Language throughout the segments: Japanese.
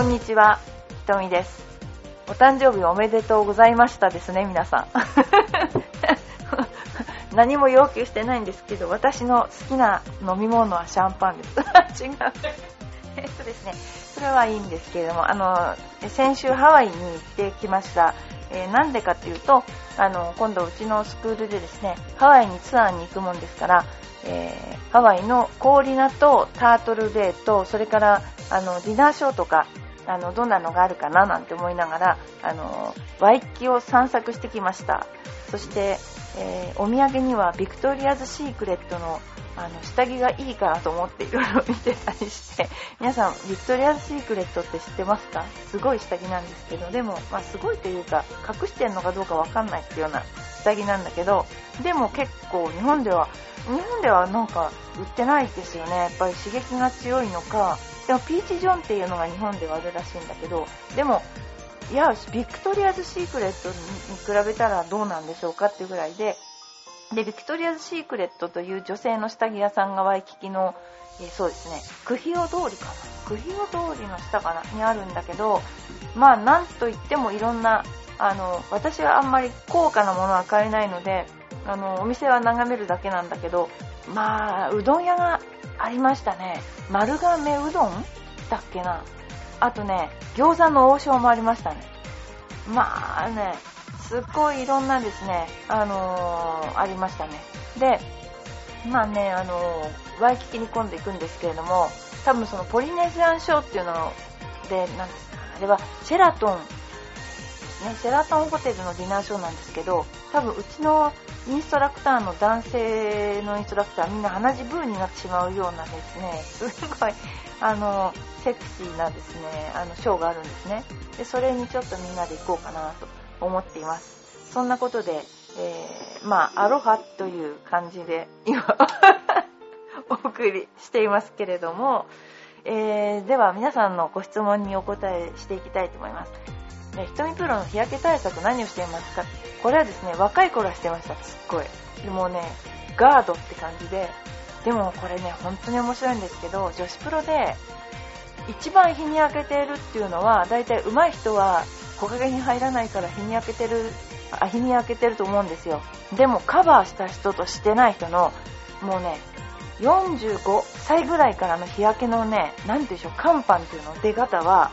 こんにちは、ひとみです。お誕生日おめでとうございましたですね、皆さん。何も要求してないんですけど、私の好きな飲み物はシャンパンです。違う。えっとですね、それはいいんですけれども、あの、先週ハワイに行ってきました。えーなんでかっていうと、あの、今度うちのスクールでですね、ハワイにツアーに行くもんですから、えーハワイの氷ナとタートルデーと、それから、あの、ディナーショーとか、あの、どんなのがあるかななんて思いながら、あの、ワイキキを散策してきました。そして、えーお土産にはビクトリアズ・シークレットのあの下着がいいかなと思っていろいろ見てたりして 皆さんビクトリアズ・シークレットって知ってますか？すごい下着なんですけどでも、まあ、すごいというか隠してるのかどうかわかんないっていうような下着なんだけどでも結構日本では日本ではなんか売ってないですよねやっぱり刺激が強いのかでもピーチ・ジョンっていうのが日本ではあるらしいんだけどでもいや、ビクトリアズ・シークレットに比べたらどうなんでしょうかっていうぐらいで、で、ビクトリアズ・シークレットという女性の下着屋さんがワイキキの、えーそうですね、クヒオ通りかな。クヒオ通りの下かなにあるんだけど、まあ、なんといってもいろんな、あの、私はあんまり高価なものは買えないので、あの、お店は眺めるだけなんだけど、まあ、うどん屋がありましたね。丸亀うどんだっけな。あとね、餃子の王将もありましたね。まあね、すっごいいろんなですね、あのーありましたね。で、まあね、あのーワイキキに今度行くんですけれども、多分そのポリネシアンショーっていうので、なんですか、あれはシェラトン、ね、シェラトンホテルのディナーショーなんですけど、多分うちのインストラクターの男性のインストラクターみんな鼻血ブーになってしまうようなですね、すごい、あの、セクシーなですね、あの、ショーがあるんですね。で、それにちょっとみんなで行こうかなと思っています。そんなことで、えー、まあ、アロハという感じで、今、お送りしていますけれども、えー、では皆さんのご質問にお答えしていきたいと思います。ね、ひとみプロの日焼け対策何をしていますか？これはですね、若い頃はしてました、すっごい。でもね、ガードって感じで、でもこれね、本当に面白いんですけど、女子プロで一番日に焼けてるっていうのは、大体上手い人は木陰に入らないから日に焼けてる、あ、日に焼けてると思うんですよ。でもカバーした人としてない人の、もうね、45歳ぐらいからの日焼けのね、なんていうんでしょう、乾パンっていうの出方は、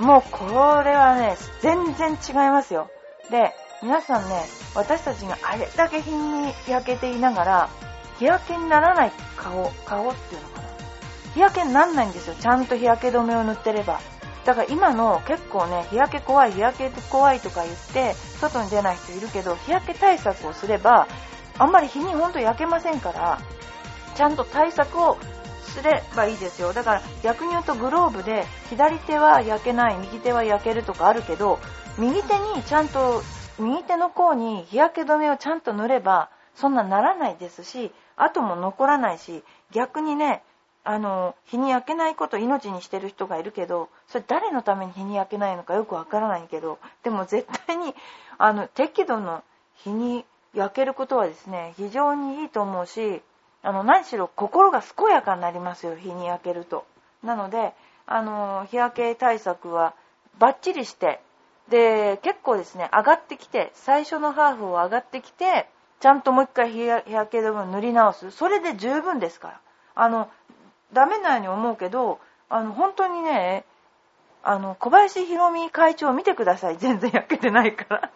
もうこれはね、全然違いますよ。で、皆さんね、私たちがあれだけ日に焼けていながら、日焼けにならない顔、顔っていうのかな。日焼けにならないんですよ。ちゃんと日焼け止めを塗ってれば。だから今の結構ね、日焼け怖い、日焼け怖いとか言って、外に出ない人いるけど、日焼け対策をすれば、あんまり日にほんと焼けませんから、ちゃんと対策をすればいいですよ。だから逆に言うとグローブで左手は焼けない、右手は焼けるとかあるけど、右手にちゃんと、右手の甲に日焼け止めをちゃんと塗れば、そんなならないですし、跡も残らないし、逆にね、あの、日に焼けないことを命にしてる人がいるけど、それ誰のために日に焼けないのかよくわからないけど、でも絶対に、あの、適度の日に焼けることはですね、非常にいいと思うし、あの、何しろ心が健やかになりますよ、日に焼けると。なので、あの、日焼け対策はバッチリして、で、結構ですね、上がってきて、最初のハーフを上がってきて、ちゃんともう一回日焼け止めを塗り直す。それで十分ですから。あの、ダメなように思うけど、あの、本当にね、あの、小林博美会長を見てください。全然焼けてないから。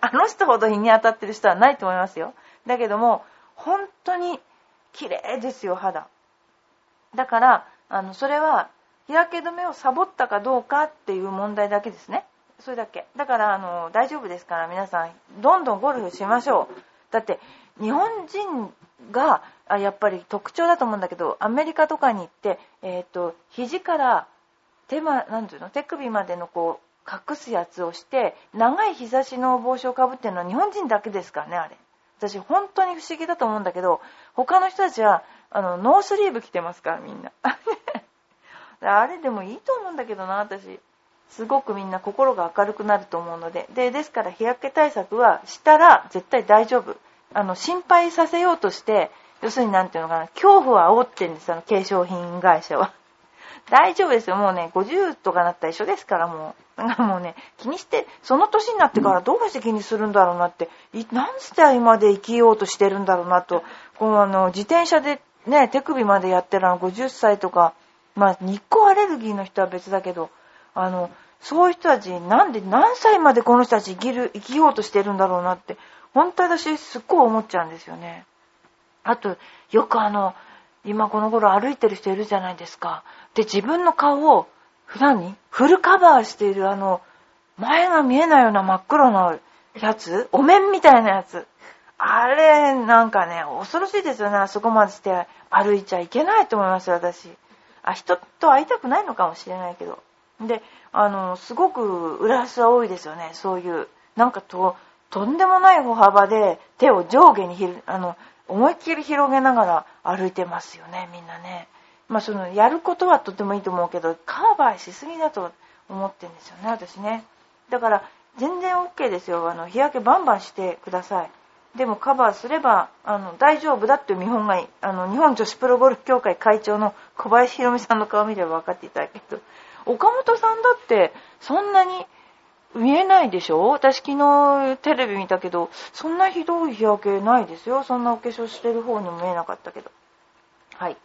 あの人ほど日に当たってる人はないと思いますよ。だけども、本当に綺麗ですよ、肌。だから、あの、それは、日焼け止めをサボったかどうかっていう問題だけですね。それだけ。だから、あの、大丈夫ですから、皆さん、どんどんゴルフしましょう。だって、日本人が、あやっぱり特徴だと思うんだけど、アメリカとかに行って、えっ、と、肘から手ま、なんていうの、手首までのこう、隠すやつをして、長い日差しの帽子をかぶってるのは日本人だけですからね、あれ。私、本当に不思議だと思うんだけど、他の人たちは、あの、ノースリーブ着てますから、みんな。あれでもいいと思うんだけどな、私。すごくみんな心が明るくなると思うので。で、ですから日焼け対策はしたら絶対大丈夫。あの、心配させようとして、要するになんていうのかな、恐怖を煽ってるんです、あの、化粧品会社は。大丈夫ですよ。もうね、50とかなったら一緒ですから、もう。だからもうね、気にして、その年になってからどうして気にするんだろうなって、何歳まで生きようとしてるんだろうなと、このあの、自転車でね、手首までやってるあの50歳とか、まあ、日光アレルギーの人は別だけど、あの、そういう人たち、なんで、何歳までこの人たち生きる、生きようとしてるんだろうなって、本当私すっごい思っちゃうんですよね。あと、よくあの、今この頃歩いてる人いるじゃないですか。で、自分の顔を、普段にフルカバーしているあの、前が見えないような真っ黒なやつお面みたいなやつ。あれ、なんかね、恐ろしいですよね。あそこまでして歩いちゃいけないと思います、私。あ、人と会いたくないのかもしれないけど。で、あの、すごく浦安は多いですよね。そういう、なんかと、とんでもない歩幅で手を上下にひる、あの、思いっきり広げながら歩いてますよね、みんなね。まあ、その、やることはとてもいいと思うけど、カバーしすぎだと思ってるんですよね、私ね。だから、全然 OK ですよ。あの、日焼けバンバンしてください。でもカバーすれば、あの、大丈夫だっていう見本が、あの、日本女子プロゴルフ協会会長の小林博美さんの顔見れば分かっていただけると、岡本さんだって、そんなに見えないでしょ？私昨日テレビ見たけど、そんなひどい日焼けないですよ。そんなお化粧してる方にも見えなかったけど。はい。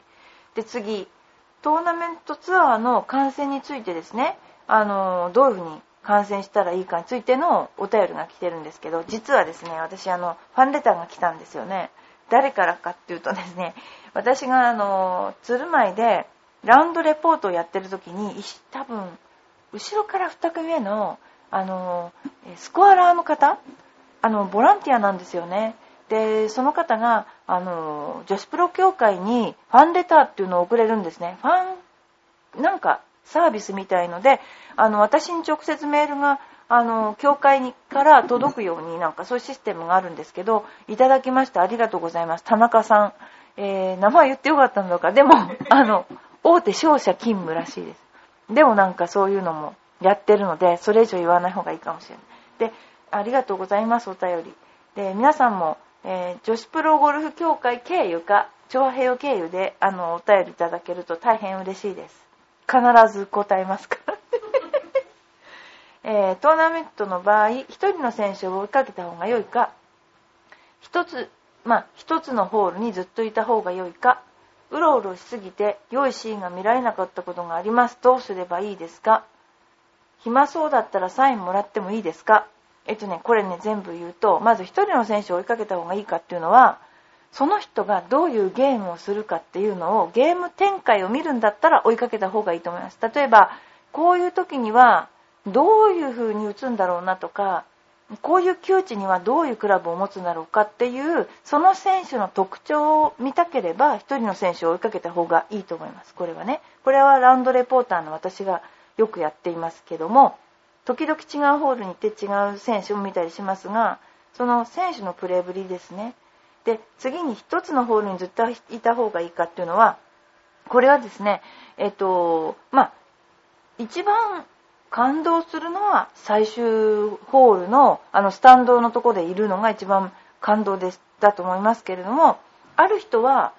で、次、トーナメントツアーの観戦についてですね、あの、どういうふうに観戦したらいいかについてのお便りが来てるんですけど、実はですね、私、あの、ファンレターが来たんですよね。誰からかっていうとですね、私が、あの、鶴舞でラウンドレポートをやってる時に、多分、後ろから2組目の、あの、スコアラーの方、あの、ボランティアなんですよね。で、その方が、あの、女子プロ協会にファンレターっていうのを送れるんですね。ファン、なんか、サービスみたいので、あの、私に直接メールが、あの、協会にから届くようになんかそういうシステムがあるんですけど、いただきましてありがとうございます。田中さん。えー、名前言ってよかったんだか。でも、あの、大手商社勤務らしいです。でもなんかそういうのもやってるので、それ以上言わない方がいいかもしれない。で、ありがとうございます、お便り。で、皆さんも、えー、女子プロゴルフ協会経由か、長平和経由で、あの、お便りいただけると大変嬉しいです。必ず答えますから。えー、トーナメントの場合、1人の選手を追いかけた方が良いか、1つ、まあ、1つのホールにずっといた方が良いか、うろうろしすぎて良いシーンが見られなかったことがあります。どうすればいいですか？暇そうだったらサインもらってもいいですか？えっとね、これね、全部言うと、まず1人の選手を追いかけた方がいいかっていうのは、その人がどういうゲームをするかっていうのをゲーム展開を見るんだったら追いかけた方がいいと思います。例えば、こういう時にはどういう風に打つんだろうなとか、こういう窮地にはどういうクラブを持つんだろうかっていう、その選手の特徴を見たければ、1人の選手を追いかけた方がいいと思います。これはね。これはラウンドレポーターの私がよくやっていますけども、時々違うホールに行って違う選手を見たりしますが、その選手のプレーぶりですね。で、次に1つのホールにずっといた方がいいかっていうのは、これはですね、えっと、まあ、一番感動するのは最終ホールのあのスタンドのとこでいるのが一番感動ですだと思いますけれども、ある人は、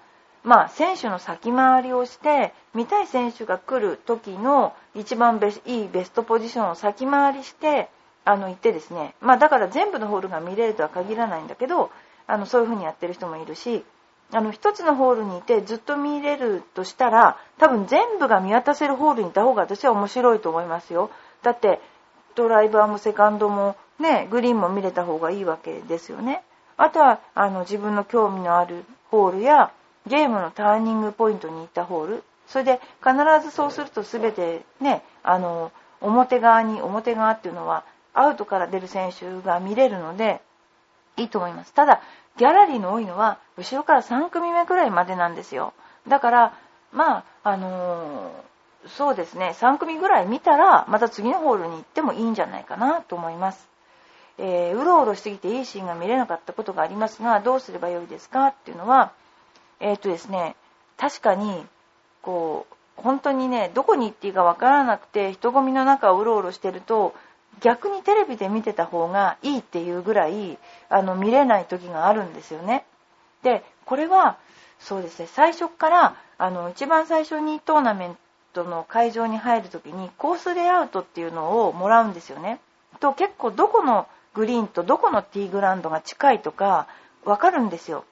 まあ、選手の先回りをして、見たい選手が来る時の一番いいベストポジションを先回りして、あの、行ってですね、まあ、だから全部のホールが見れるとは限らないんだけど、あのそういう風にやってる人もいるしあの1つのホールにいてずっと見れるとしたら多分全部が見渡せるホールにいた方が私は面白いと思いますよ。だってドライバーもセカンドもねグリーンも見れた方がいいわけですよね。あとはあの自分の興味のあるホールやゲームのターニングポイントに行ったホールそれで必ずそうすると全てねあの表側に表側っていうのはアウトから出る選手が見れるのでいいと思います。ただ、ギャラリーの多いのは、後ろから3組目くらいまでなんですよ。だから、まあ、あのー、そうですね、3組ぐらい見たら、また次のホールに行ってもいいんじゃないかなと思います。えー、うろうろしすぎていいシーンが見れなかったことがありますが、どうすればよいですかっていうのは、えっ、ー、とですね、確かに、こう、本当にね、どこに行っていいかわからなくて、人混みの中をうろうろしてると、逆にテレビで見てた方がいいっていうぐらいあの見れない時があるんですよね。でこれはそうですね最初からあの一番最初にトーナメントの会場に入るときにコースレイアウトっていうのをもらうんですよね。と結構どこのグリーンとどこのティーグラウンドが近いとかわかるんですよ。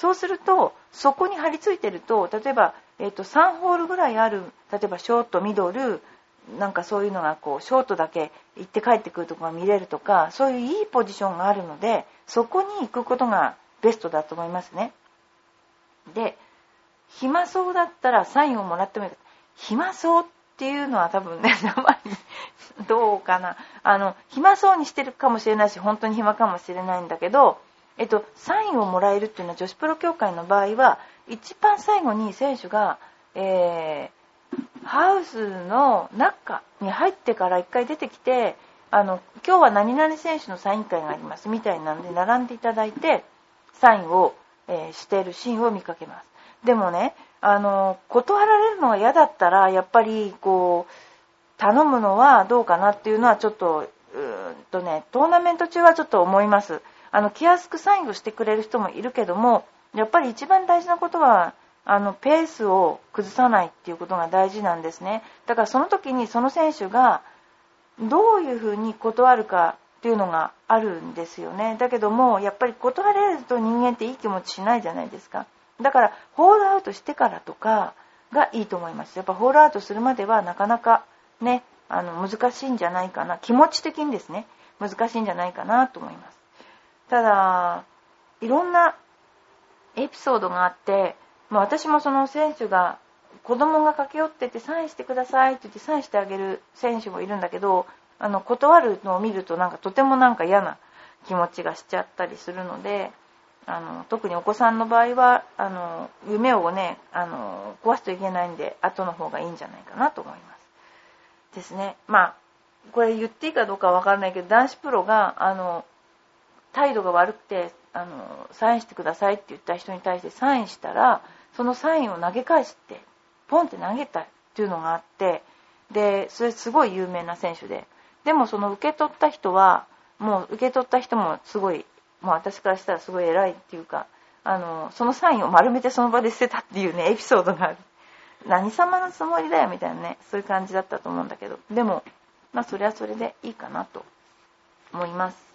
そうするとそこに貼り付いてると例えば、えーと、3ホールぐらいある例えばショートミドルなんかそういうのがこうショートだけ行って帰ってくるとこが見れるとかそういういいポジションがあるのでそこに行くことがベストだと思いますね。で暇そうだったらサインをもらってもいい暇そうっていうのは多分ね、名前どうかな。あの、暇そうにしてるかもしれないし、本当に暇かもしれないんだけど、えっと、サインをもらえるっていうのは女子プロ協会の場合は、一番最後に選手が、えー、ハウスの中に入ってから一回出てきて、あの、今日は何々選手のサイン会がありますみたいなので並んでいただいて、サインを、えー、しているシーンを見かけます。でもね、あの、断られるのが嫌だったら、やっぱり、こう、頼むのはどうかなっていうのはちょっと、うーんとね、トーナメント中はちょっと思います。あの、気安くサインをしてくれる人もいるけども、やっぱり一番大事なことは、あの、ペースを崩さないっていうことが大事なんですね。だからその時にその選手が、どういうふうに断るかっていうのがあるんですよね。だけども、やっぱり断れると人間っていい気持ちしないじゃないですか。だからホールアウトしてからとかがいいと思いますやっぱホールアウトするまではなかなかねあの難しいんじゃないかな気持ち的にですね難しいんじゃないかなと思いますただいろんなエピソードがあって、まあ、私もその選手が子供が駆け寄っててサインしてくださいって言ってサインしてあげる選手もいるんだけどあの断るのを見るとなんかとてもなんか嫌な気持ちがしちゃったりするのであの特にお子さんの場合はあの夢をねあの壊すといけないんで後の方がいいんじゃないかなと思います。ですね。まあこれ言っていいかどうかわからないけど男子プロがあの態度が悪くてあのサインしてくださいって言った人に対してサインしたらそのサインを投げ返してポンって投げたっていうのがあってでそれすごい有名な選手ででもその受け取った人はもう受け取った人もすごいもう私からしたらすごい偉いっていうか、あの、そのサインを丸めてその場で捨てたっていうね、エピソードがある。何様のつもりだよみたいなね、そういう感じだったと思うんだけど、でも、まあそれはそれでいいかなと思います。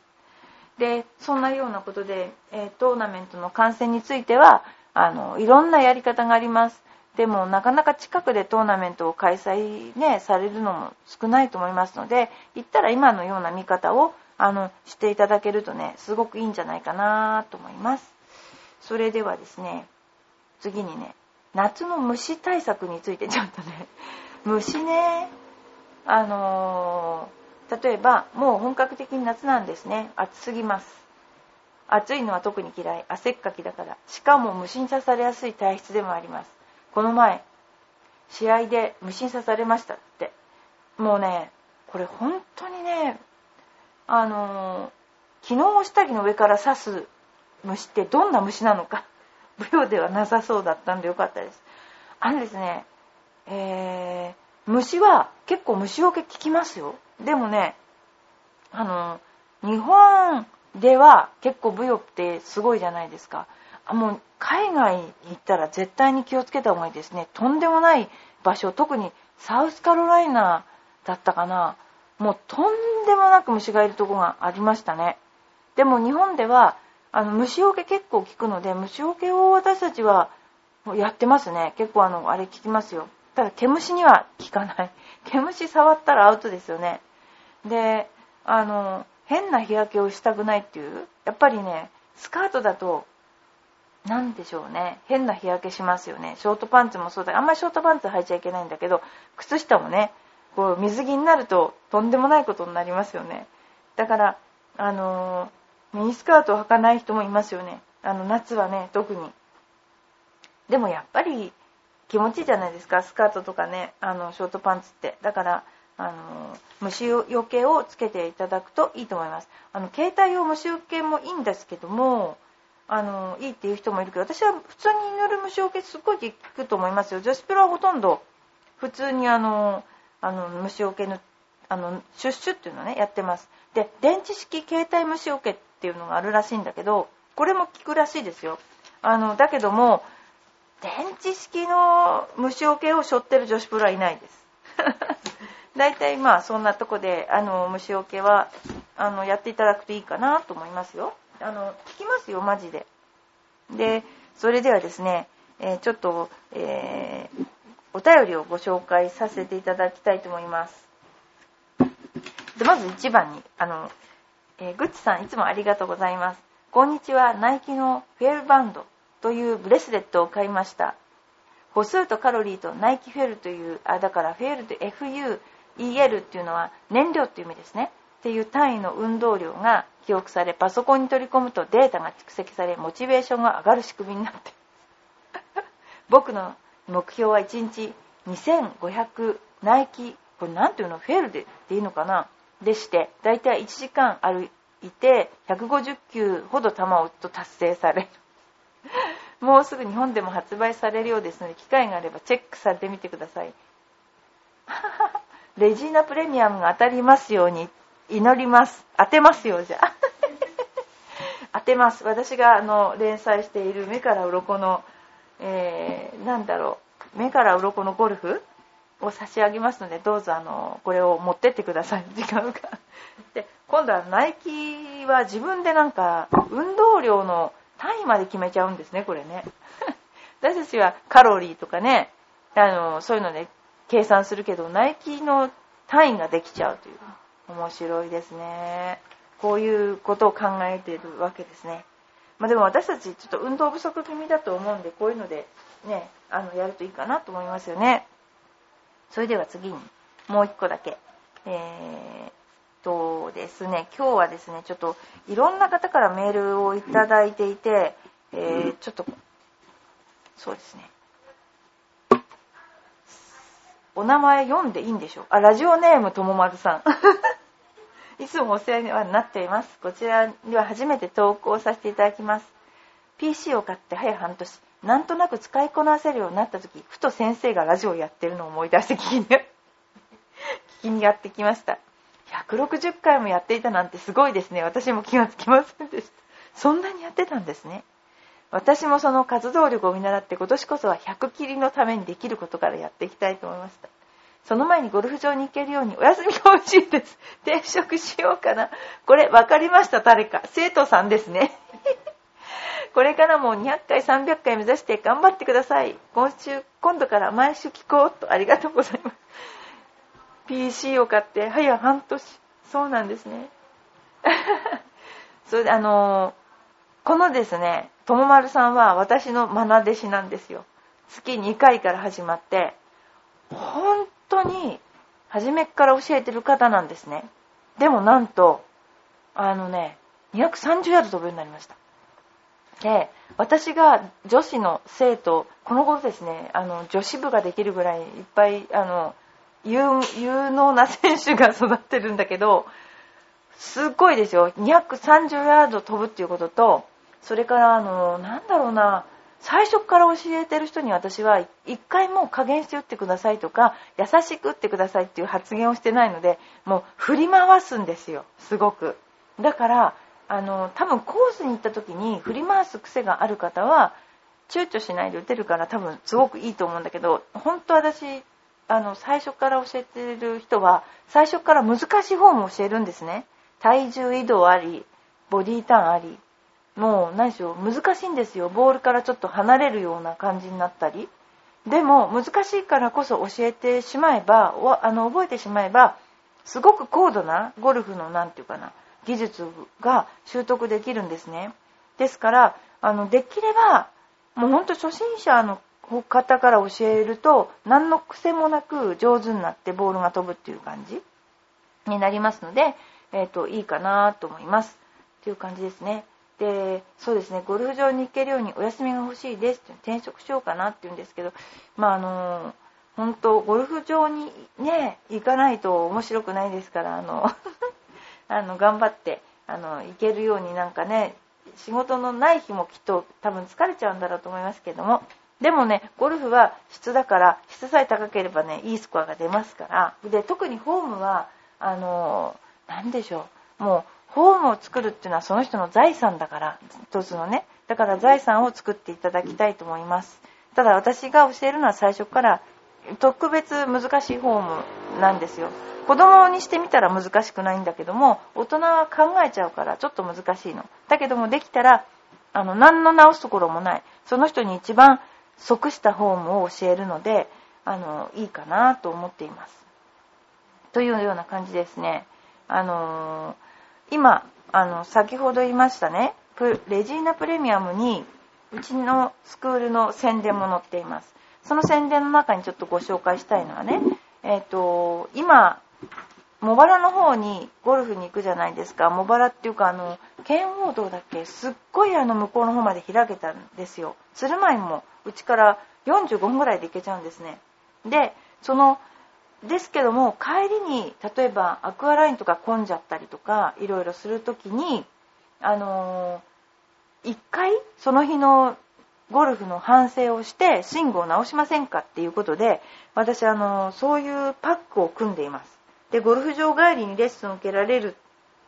で、そんなようなことで、え、トーナメントの観戦については、あの、いろんなやり方があります。でも、なかなか近くでトーナメントを開催ね、されるのも少ないと思いますので、行ったら今のような見方をあのしていただけるとねすごくいいんじゃないかなと思いますそれではですね次にね夏の虫対策についてちょっとね虫ねあのー、例えばもう本格的に夏なんですね。暑すぎます。暑いのは特に嫌い。汗っかきだから。しかも虫に刺されやすい体質でもあります。この前試合で虫に刺されましたって。もうねこれ本当にねあの機能下着の上から刺す虫ってどんな虫なのか。舞踊ではなさそうだったんでよかったです。あのですねえー、虫は結構虫除け効きますよ。でもねあの日本では結構舞踊ってすごいじゃないですかあもう海外に行ったら絶対に気をつけた方がいいですねとんでもない場所特にサウスカロライナだったかなもうとんでもなく虫がいるとこがありましたね。でも日本ではあの虫除け結構効くので虫除けを私たちはやってますね。結構あのあれ効きますよ。ただ毛虫には効かない。毛虫触ったらアウトですよね。で、あの変な日焼けをしたくないっていうやっぱりねスカートだと何でしょうね。変な日焼けしますよね。ショートパンツもそうだ。あんまりショートパンツ履いちゃいけないんだけど靴下もねこう水着になるととんでもないことになりますよね。だからあの、ミニスカートを履かない人もいますよね。あの夏はね特に。でもやっぱり気持ちいいじゃないですか。スカートとかねあのショートパンツって。だからあの虫よけをつけていただくといいと思います。あの携帯用虫よけもいいんですけどもあのいいっていう人もいるけど私は普通に塗る虫よけすっごい効くと思いますよ。女子プロはほとんど普通にあのあの虫除けのあのシュッシュっていうのねやってます。で電池式携帯虫除けっていうのがあるらしいんだけどこれも効くらしいですよ。あのだけども電池式の虫除けを背負ってる女子プロはいないです。大体まあそんなとこであの虫除けはあのやっていただくといいかなと思いますよ。あの効きますよマジで。でそれではですね、えー、ちょっと、えー、お便りをご紹介させていただきたいと思います。でまず1番にあの、えー、グッチさんいつもありがとうございます。こんにちはナイキのフェルバンドというブレスレットを買いました。歩数とカロリーとナイキフェルという、あ、だからフェルと FU EL っていうのは燃料っていう意味ですね。っていう単位の運動量が記憶されパソコンに取り込むとデータが蓄積されモチベーションが上がる仕組みになって。僕の目標は1日2500ナイキこれ何ていうのフェールでっていいのかな。でしてだいたい1時間歩いて150球ほど球を打つと達成される。もうすぐ日本でも発売されるようですので機会があればチェックされてみてください。レジーナプレミアムが当たりますように祈ります。当てますよ、じゃあ。当てます。私があの連載している目から鱗の、えー、なんだろう、目から鱗のゴルフを差し上げますので、どうぞあの、これを持ってってください。時間が。で、今度はナイキは自分でなんか、運動量の単位まで決めちゃうんですね、これね。私たちはカロリーとかね、あの、そういうので計算するけど、ナイキの単位ができちゃうという。面白いですね。こういうことを考えているわけですね。まあ、でも私たちちょっと運動不足気味だと思うんで、こういうのでね、あの、やるといいかなと思いますよね。それでは次に、もう一個だけ。えー、とですね、今日はですね、ちょっといろんな方からメールをいただいていて、えー、ちょっと、そうですね。お名前読んでいいんでしょう？あ、ラジオネームともまるさん。いつもお世話になっています。こちらには初めて投稿させていただきます。PC を買って早半年、なんとなく使いこなせるようになった時、ふと先生がラジオやってるのを思い出して聞きに、聞きにやってきました。160回もやっていたなんてすごいですね。私も気がつきませんでした。そんなにやってたんですね。私もその活動力を見習って今年こそは100切りのためにできることからやっていきたいと思いました。その前にゴルフ場に行けるようにお休みが欲しいです。転職しようかな。これ分かりました誰か。生徒さんですね。これからも200回300回目指して頑張ってください。今週今度から毎週聞こうと。ありがとうございます。PC を買って早半年。そうなんですね。それであのーこのですね、ともまるさんは私の愛弟子なんですよ。月2回から始まって、本当に初めから教えてる方なんですね。でもなんと、あのね、230ヤード飛ぶようになりました。で、私が女子の生徒、この頃ですね、あの、女子部ができるぐらいいっぱい、あの、有有能な選手が育ってるんだけど、すっごいですよ。230ヤード飛ぶっていうことと、それからあのなんだろうな。最初から教えてる人に私は一回もう加減して打ってくださいとか優しく打ってくださいっていう発言をしてないのでもう振り回すんですよ。すごく。だからあの多分コースに行った時に振り回す癖がある方は躊躇しないで打てるから多分すごくいいと思うんだけど本当私あの最初から教えてる人は最初から難しい方も教えるんですね。体重移動ありボディーターンありもう何しろ難しいんですよ。ボールからちょっと離れるような感じになったり。でも難しいからこそ教えてしまえばあの覚えてしまえばすごく高度なゴルフの何て言うかな技術が習得できるんですね。ですからあのできればもうほんと初心者の方から教えると何の癖もなく上手になってボールが飛ぶっていう感じになりますので、えーと、いいかなと思います。っていう感じですね。でそうですねゴルフ場に行けるようにお休みが欲しいですって転職しようかなって言うんですけどまああの本当ゴルフ場にね行かないと面白くないですからあの あの頑張ってあの行けるようになんかね仕事のない日もきっと多分疲れちゃうんだろうと思いますけどもでもねゴルフは質だから質さえ高ければねいいスコアが出ますからで特にホームはあの何でしょうもうホームを作るっていうのはその人の財産だから一つのねだから財産を作っていただきたいと思いますただ私が教えるのは最初から特別難しいフォームなんですよ。子供にしてみたら難しくないんだけども、大人は考えちゃうからちょっと難しいの。だけどもできたら、あの、何の直すところもない。その人に一番即したフォームを教えるので、あの、いいかなと思っています。というような感じですね。あの、今、あの、先ほど言いましたね、レジーナプレミアムに、うちのスクールの宣伝も載っています。その宣伝の中にちょっとご紹介したいのはね、えっ、ー、と、今、茂原の方にゴルフに行くじゃないですか。茂原っていうか、あの、剣王道だっけ？すっごいあの向こうの方まで開けたんですよ。鶴舞もうちから45分ぐらいで行けちゃうんですね。で、その、ですけども、帰りに、例えばアクアラインとか混んじゃったりとか、いろいろするときに、あのー、一回、その日のゴルフの反省をして、信号を直しませんかっていうことで、私、あのー、そういうパックを組んでいます。で、ゴルフ場帰りにレッスンを受けられる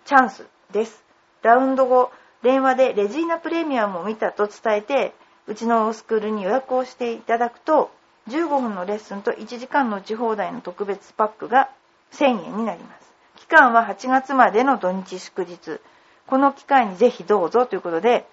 チャンスです。ラウンド後、電話でレジーナプレミアムを見たと伝えて、うちのスクールに予約をしていただくと、15分のレッスンと1時間の打ち放題の特別パックが1000円になります。期間は8月までの土日祝日。この機会にぜひどうぞということで、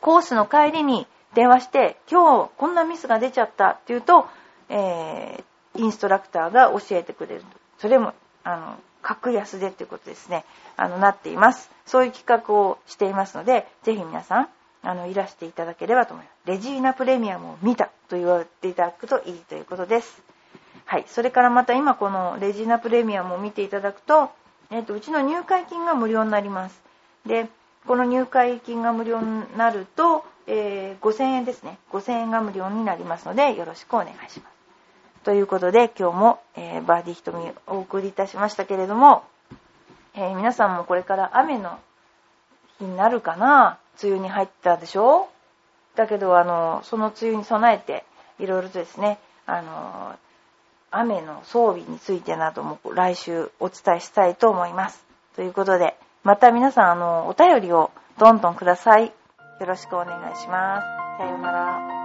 コースの帰りに電話して、今日こんなミスが出ちゃったっていうと、えー、インストラクターが教えてくれる。それもあの、格安でということですね、あの、なっています。そういう企画をしていますので、ぜひ皆さん、あの、いらしていただければと思います。レジーナプレミアムを見たと言われていただくといいということです。はい。それからまた今このレジーナプレミアムを見ていただくと、えっ、ー、と、うちの入会金が無料になります。で、この入会金が無料になると、えー、5000円ですね。5000円が無料になりますので、よろしくお願いします。ということで、今日も、えー、バーディー瞳をお送りいたしましたけれども、えー、皆さんもこれから雨の日になるかな？梅雨に入ったでしょ？だけど、あの、その梅雨に備えて、いろいろとですね、あの、雨の装備についてなども来週お伝えしたいと思います。ということで、また皆さん、あの、お便りをどんどんください。よろしくお願いします。さようなら。